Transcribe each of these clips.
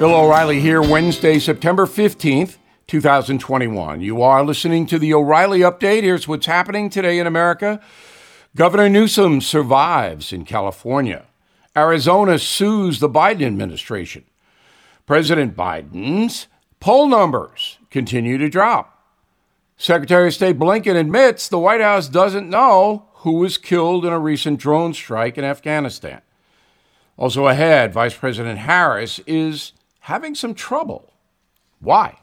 Bill O'Reilly here, Wednesday, September 15th, 2021. You are listening to the O'Reilly Update. Here's what's happening today in America. Governor Newsom survives in California. Arizona sues the Biden administration. President Biden's poll numbers continue to drop. Secretary of State Blinken admits the White House doesn't know who was killed in a recent drone strike in Afghanistan. Also ahead, Vice President Harris is having some trouble. Why?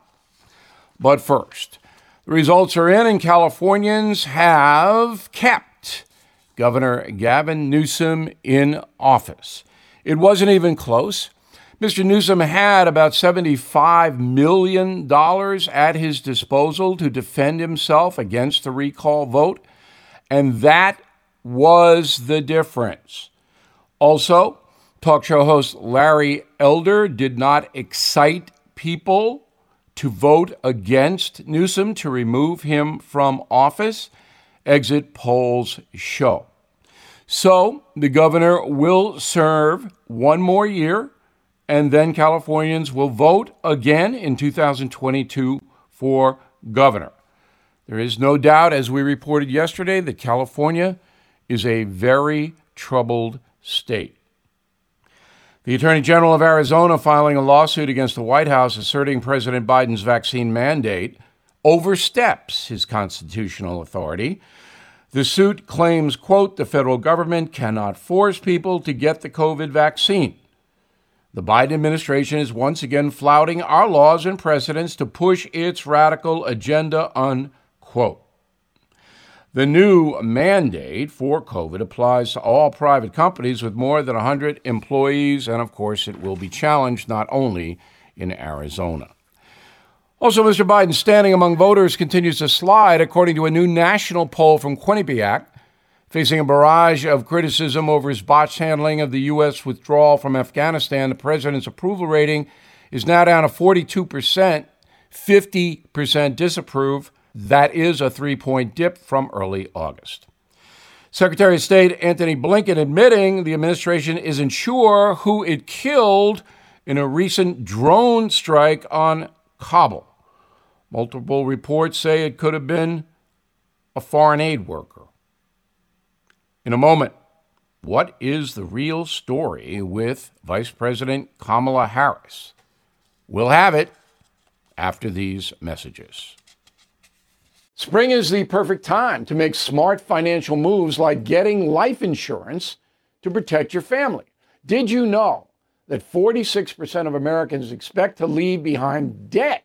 But first, the results are in, and Californians have kept Governor Gavin Newsom in office. It wasn't even close. Mr. Newsom had about $75 million at his disposal to defend himself against the recall vote, and that was the difference. Also, Talk show host Larry Elder did not excite people to vote against Newsom to remove him from office, exit polls show. So the governor will serve one more year, and then Californians will vote again in 2022 for governor. There is no doubt, as we reported yesterday, that California is a very troubled state. The Attorney General of Arizona filing a lawsuit against the White House asserting President Biden's vaccine mandate oversteps his constitutional authority. The suit claims, quote, the federal government cannot force people to get the COVID vaccine. The Biden administration is once again flouting our laws and precedents to push its radical agenda, unquote. The new mandate for COVID applies to all private companies with more than 100 employees, and of course, it will be challenged not only in Arizona. Also, Mr. Biden's standing among voters continues to slide, according to a new national poll from Quinnipiac. Facing a barrage of criticism over his botched handling of the U.S. withdrawal from Afghanistan, the president's approval rating is now down to 42%, 50% disapprove, that is a three point dip from early August. Secretary of State Antony Blinken admitting the administration isn't sure who it killed in a recent drone strike on Kabul. Multiple reports say it could have been a foreign aid worker. In a moment, what is the real story with Vice President Kamala Harris? We'll have it after these messages. Spring is the perfect time to make smart financial moves like getting life insurance to protect your family. Did you know that 46% of Americans expect to leave behind debt?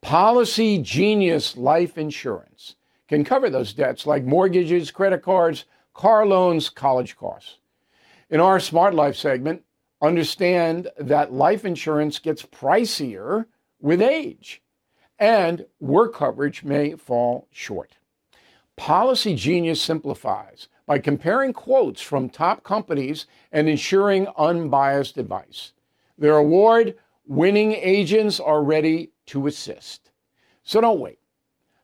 Policy Genius Life Insurance can cover those debts like mortgages, credit cards, car loans, college costs. In our Smart Life segment, understand that life insurance gets pricier with age and work coverage may fall short. Policy Genius simplifies by comparing quotes from top companies and ensuring unbiased advice. Their award winning agents are ready to assist. So don't wait.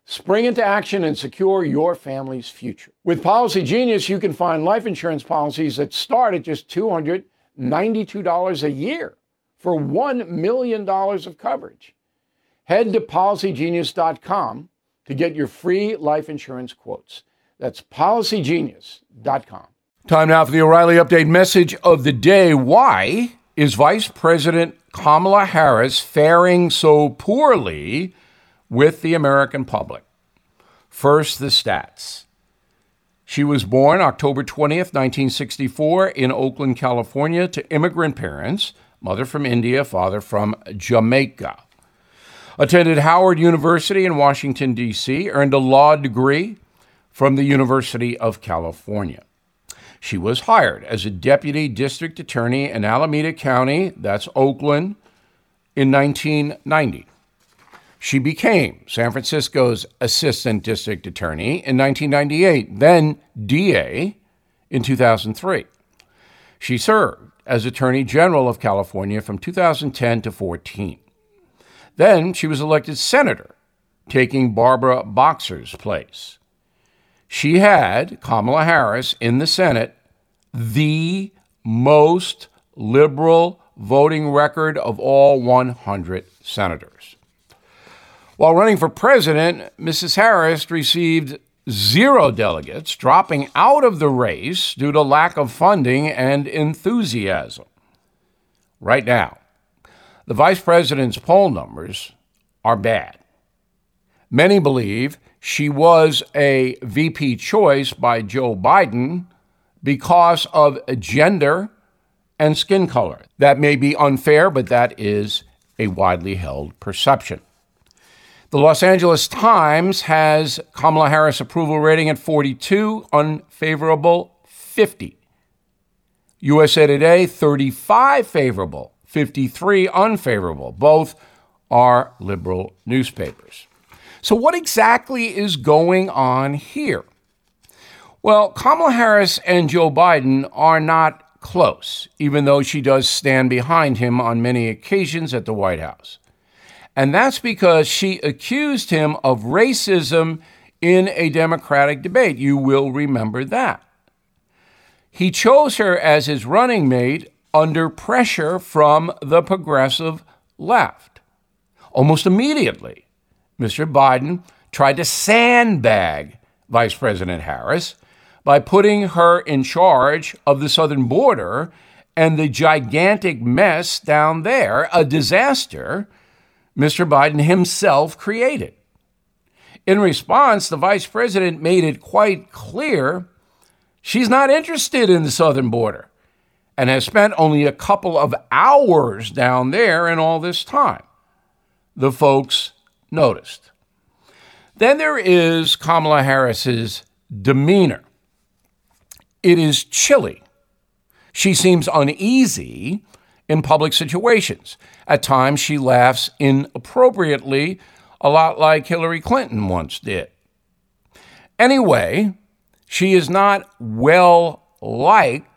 Spring into action and secure your family's future. With Policy Genius, you can find life insurance policies that start at just $292 a year for $1 million of coverage. Head to policygenius.com to get your free life insurance quotes. That's policygenius.com. Time now for the O'Reilly Update message of the day. Why is Vice President Kamala Harris faring so poorly with the American public? First, the stats. She was born October 20th, 1964, in Oakland, California, to immigrant parents, mother from India, father from Jamaica. Attended Howard University in Washington, D.C., earned a law degree from the University of California. She was hired as a deputy district attorney in Alameda County, that's Oakland, in 1990. She became San Francisco's assistant district attorney in 1998, then DA in 2003. She served as Attorney General of California from 2010 to 14. Then she was elected senator, taking Barbara Boxer's place. She had, Kamala Harris, in the Senate, the most liberal voting record of all 100 senators. While running for president, Mrs. Harris received zero delegates, dropping out of the race due to lack of funding and enthusiasm. Right now, the vice president's poll numbers are bad. Many believe she was a VP choice by Joe Biden because of gender and skin color. That may be unfair, but that is a widely held perception. The Los Angeles Times has Kamala Harris approval rating at 42, unfavorable 50. USA Today 35 favorable, 53 unfavorable. Both are liberal newspapers. So, what exactly is going on here? Well, Kamala Harris and Joe Biden are not close, even though she does stand behind him on many occasions at the White House. And that's because she accused him of racism in a Democratic debate. You will remember that. He chose her as his running mate under pressure from the progressive left. Almost immediately, Mr. Biden tried to sandbag Vice President Harris by putting her in charge of the southern border and the gigantic mess down there, a disaster Mr. Biden himself created. In response, the vice president made it quite clear she's not interested in the southern border and has spent only a couple of hours down there in all this time. The folks noticed. Then there is Kamala Harris's demeanor. It is chilly. She seems uneasy in public situations. At times, she laughs inappropriately, a lot like Hillary Clinton once did. Anyway, she is not well liked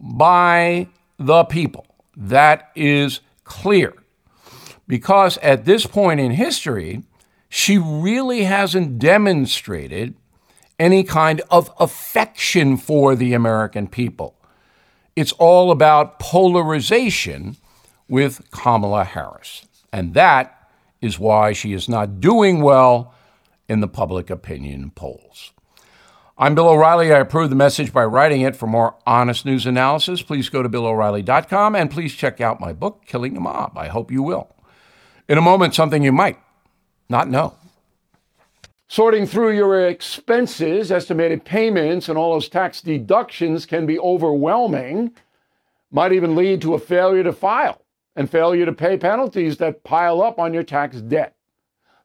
by the people. That is clear. Because at this point in history, she really hasn't demonstrated any kind of affection for the American people. It's all about polarization with Kamala Harris. And that is why she is not doing well in the public opinion polls. I'm Bill O'Reilly. I approve the message by writing it. For more honest news analysis, please go to BillO'Reilly.com and please check out my book, Killing the Mob. I hope you will. In a moment, something you might not know. Sorting through your expenses, estimated payments, and all those tax deductions can be overwhelming, might even lead to a failure to file and failure to pay penalties that pile up on your tax debt.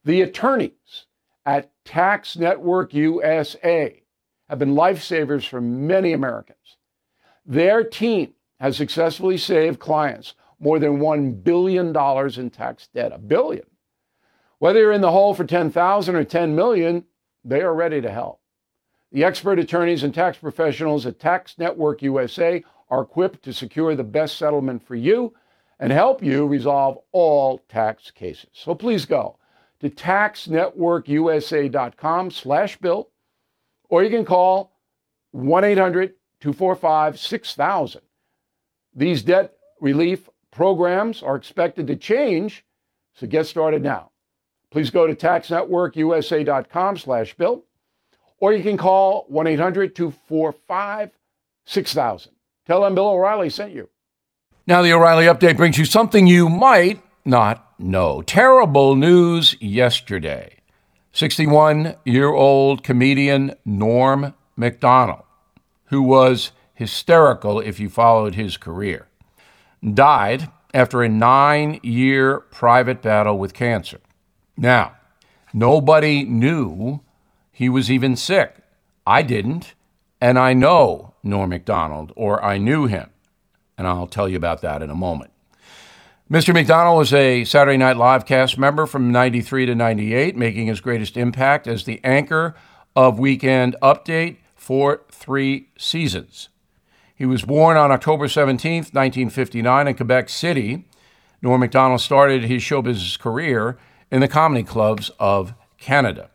The attorneys at Tax Network USA have been lifesavers for many Americans. Their team has successfully saved clients more than $1 billion in tax debt. A billion. Whether you're in the hole for 10,000 or 10 million, they are ready to help. The expert attorneys and tax professionals at Tax Network USA are equipped to secure the best settlement for you and help you resolve all tax cases. So please go to taxnetworkusa.com slash bill, or you can call 1-800-245-6000. These debt relief programs are expected to change, so get started now. Please go to taxnetworkusa.com slash bill, or you can call 1-800-245-6000. Tell them Bill O'Reilly sent you. Now the O'Reilly Update brings you something you might not know. Terrible news yesterday. 61-year-old comedian Norm Macdonald, who was hysterical if you followed his career, died after a nine year private battle with cancer. Now, nobody knew he was even sick. I didn't, and I know Norm Macdonald, or I knew him, and I'll tell you about that in a moment. Mr. Macdonald was a Saturday Night Live cast member from 93 to 98, making his greatest impact as the anchor of Weekend Update for three seasons. He was born on October 17, 1959, in Quebec City. Norm Macdonald started his show business career in the comedy clubs of Canada.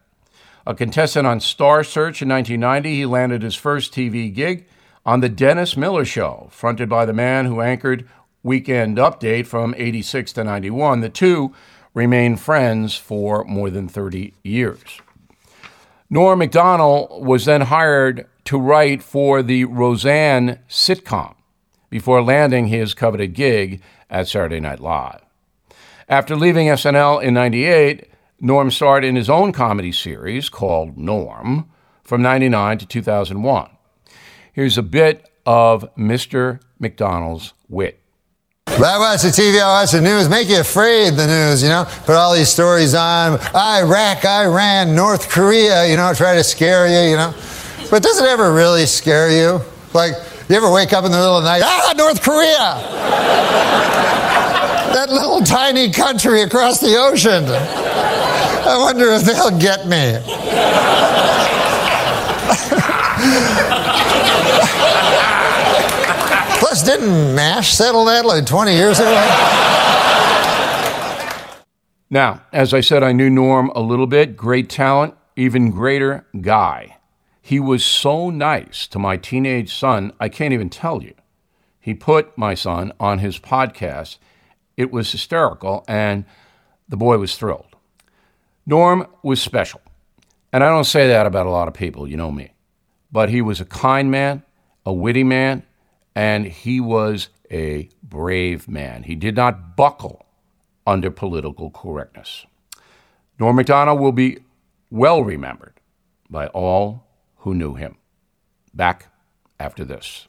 A contestant on Star Search in 1990, he landed his first TV gig on The Dennis Miller Show, fronted by the man who anchored weekend update from 86 to 91, the two remained friends for more than 30 years. Norm Macdonald was then hired to write for the Roseanne sitcom before landing his coveted gig at Saturday Night Live. After leaving SNL in 98, Norm starred in his own comedy series called Norm from 99 to 2001. Here's a bit of Mr. Macdonald's wit. I watch the TV, I watch the news, make you afraid, the news, you know? Put all these stories on Iraq, Iran, North Korea, you know, try to scare you, you know? But does it ever really scare you? Like, you ever wake up in the middle of the night, ah, North Korea! that little tiny country across the ocean. I wonder if they'll get me. Didn't MASH settle that like 20 years ago? Now, as I said, I knew Norm a little bit. Great talent, even greater guy. He was so nice to my teenage son, I can't even tell you. He put my son on his podcast. It was hysterical, and the boy was thrilled. Norm was special. And I don't say that about a lot of people, you know me. But he was a kind man, a witty man, and he was a brave man. He did not buckle under political correctness. Norm Macdonald will be well remembered by all who knew him. Back after this.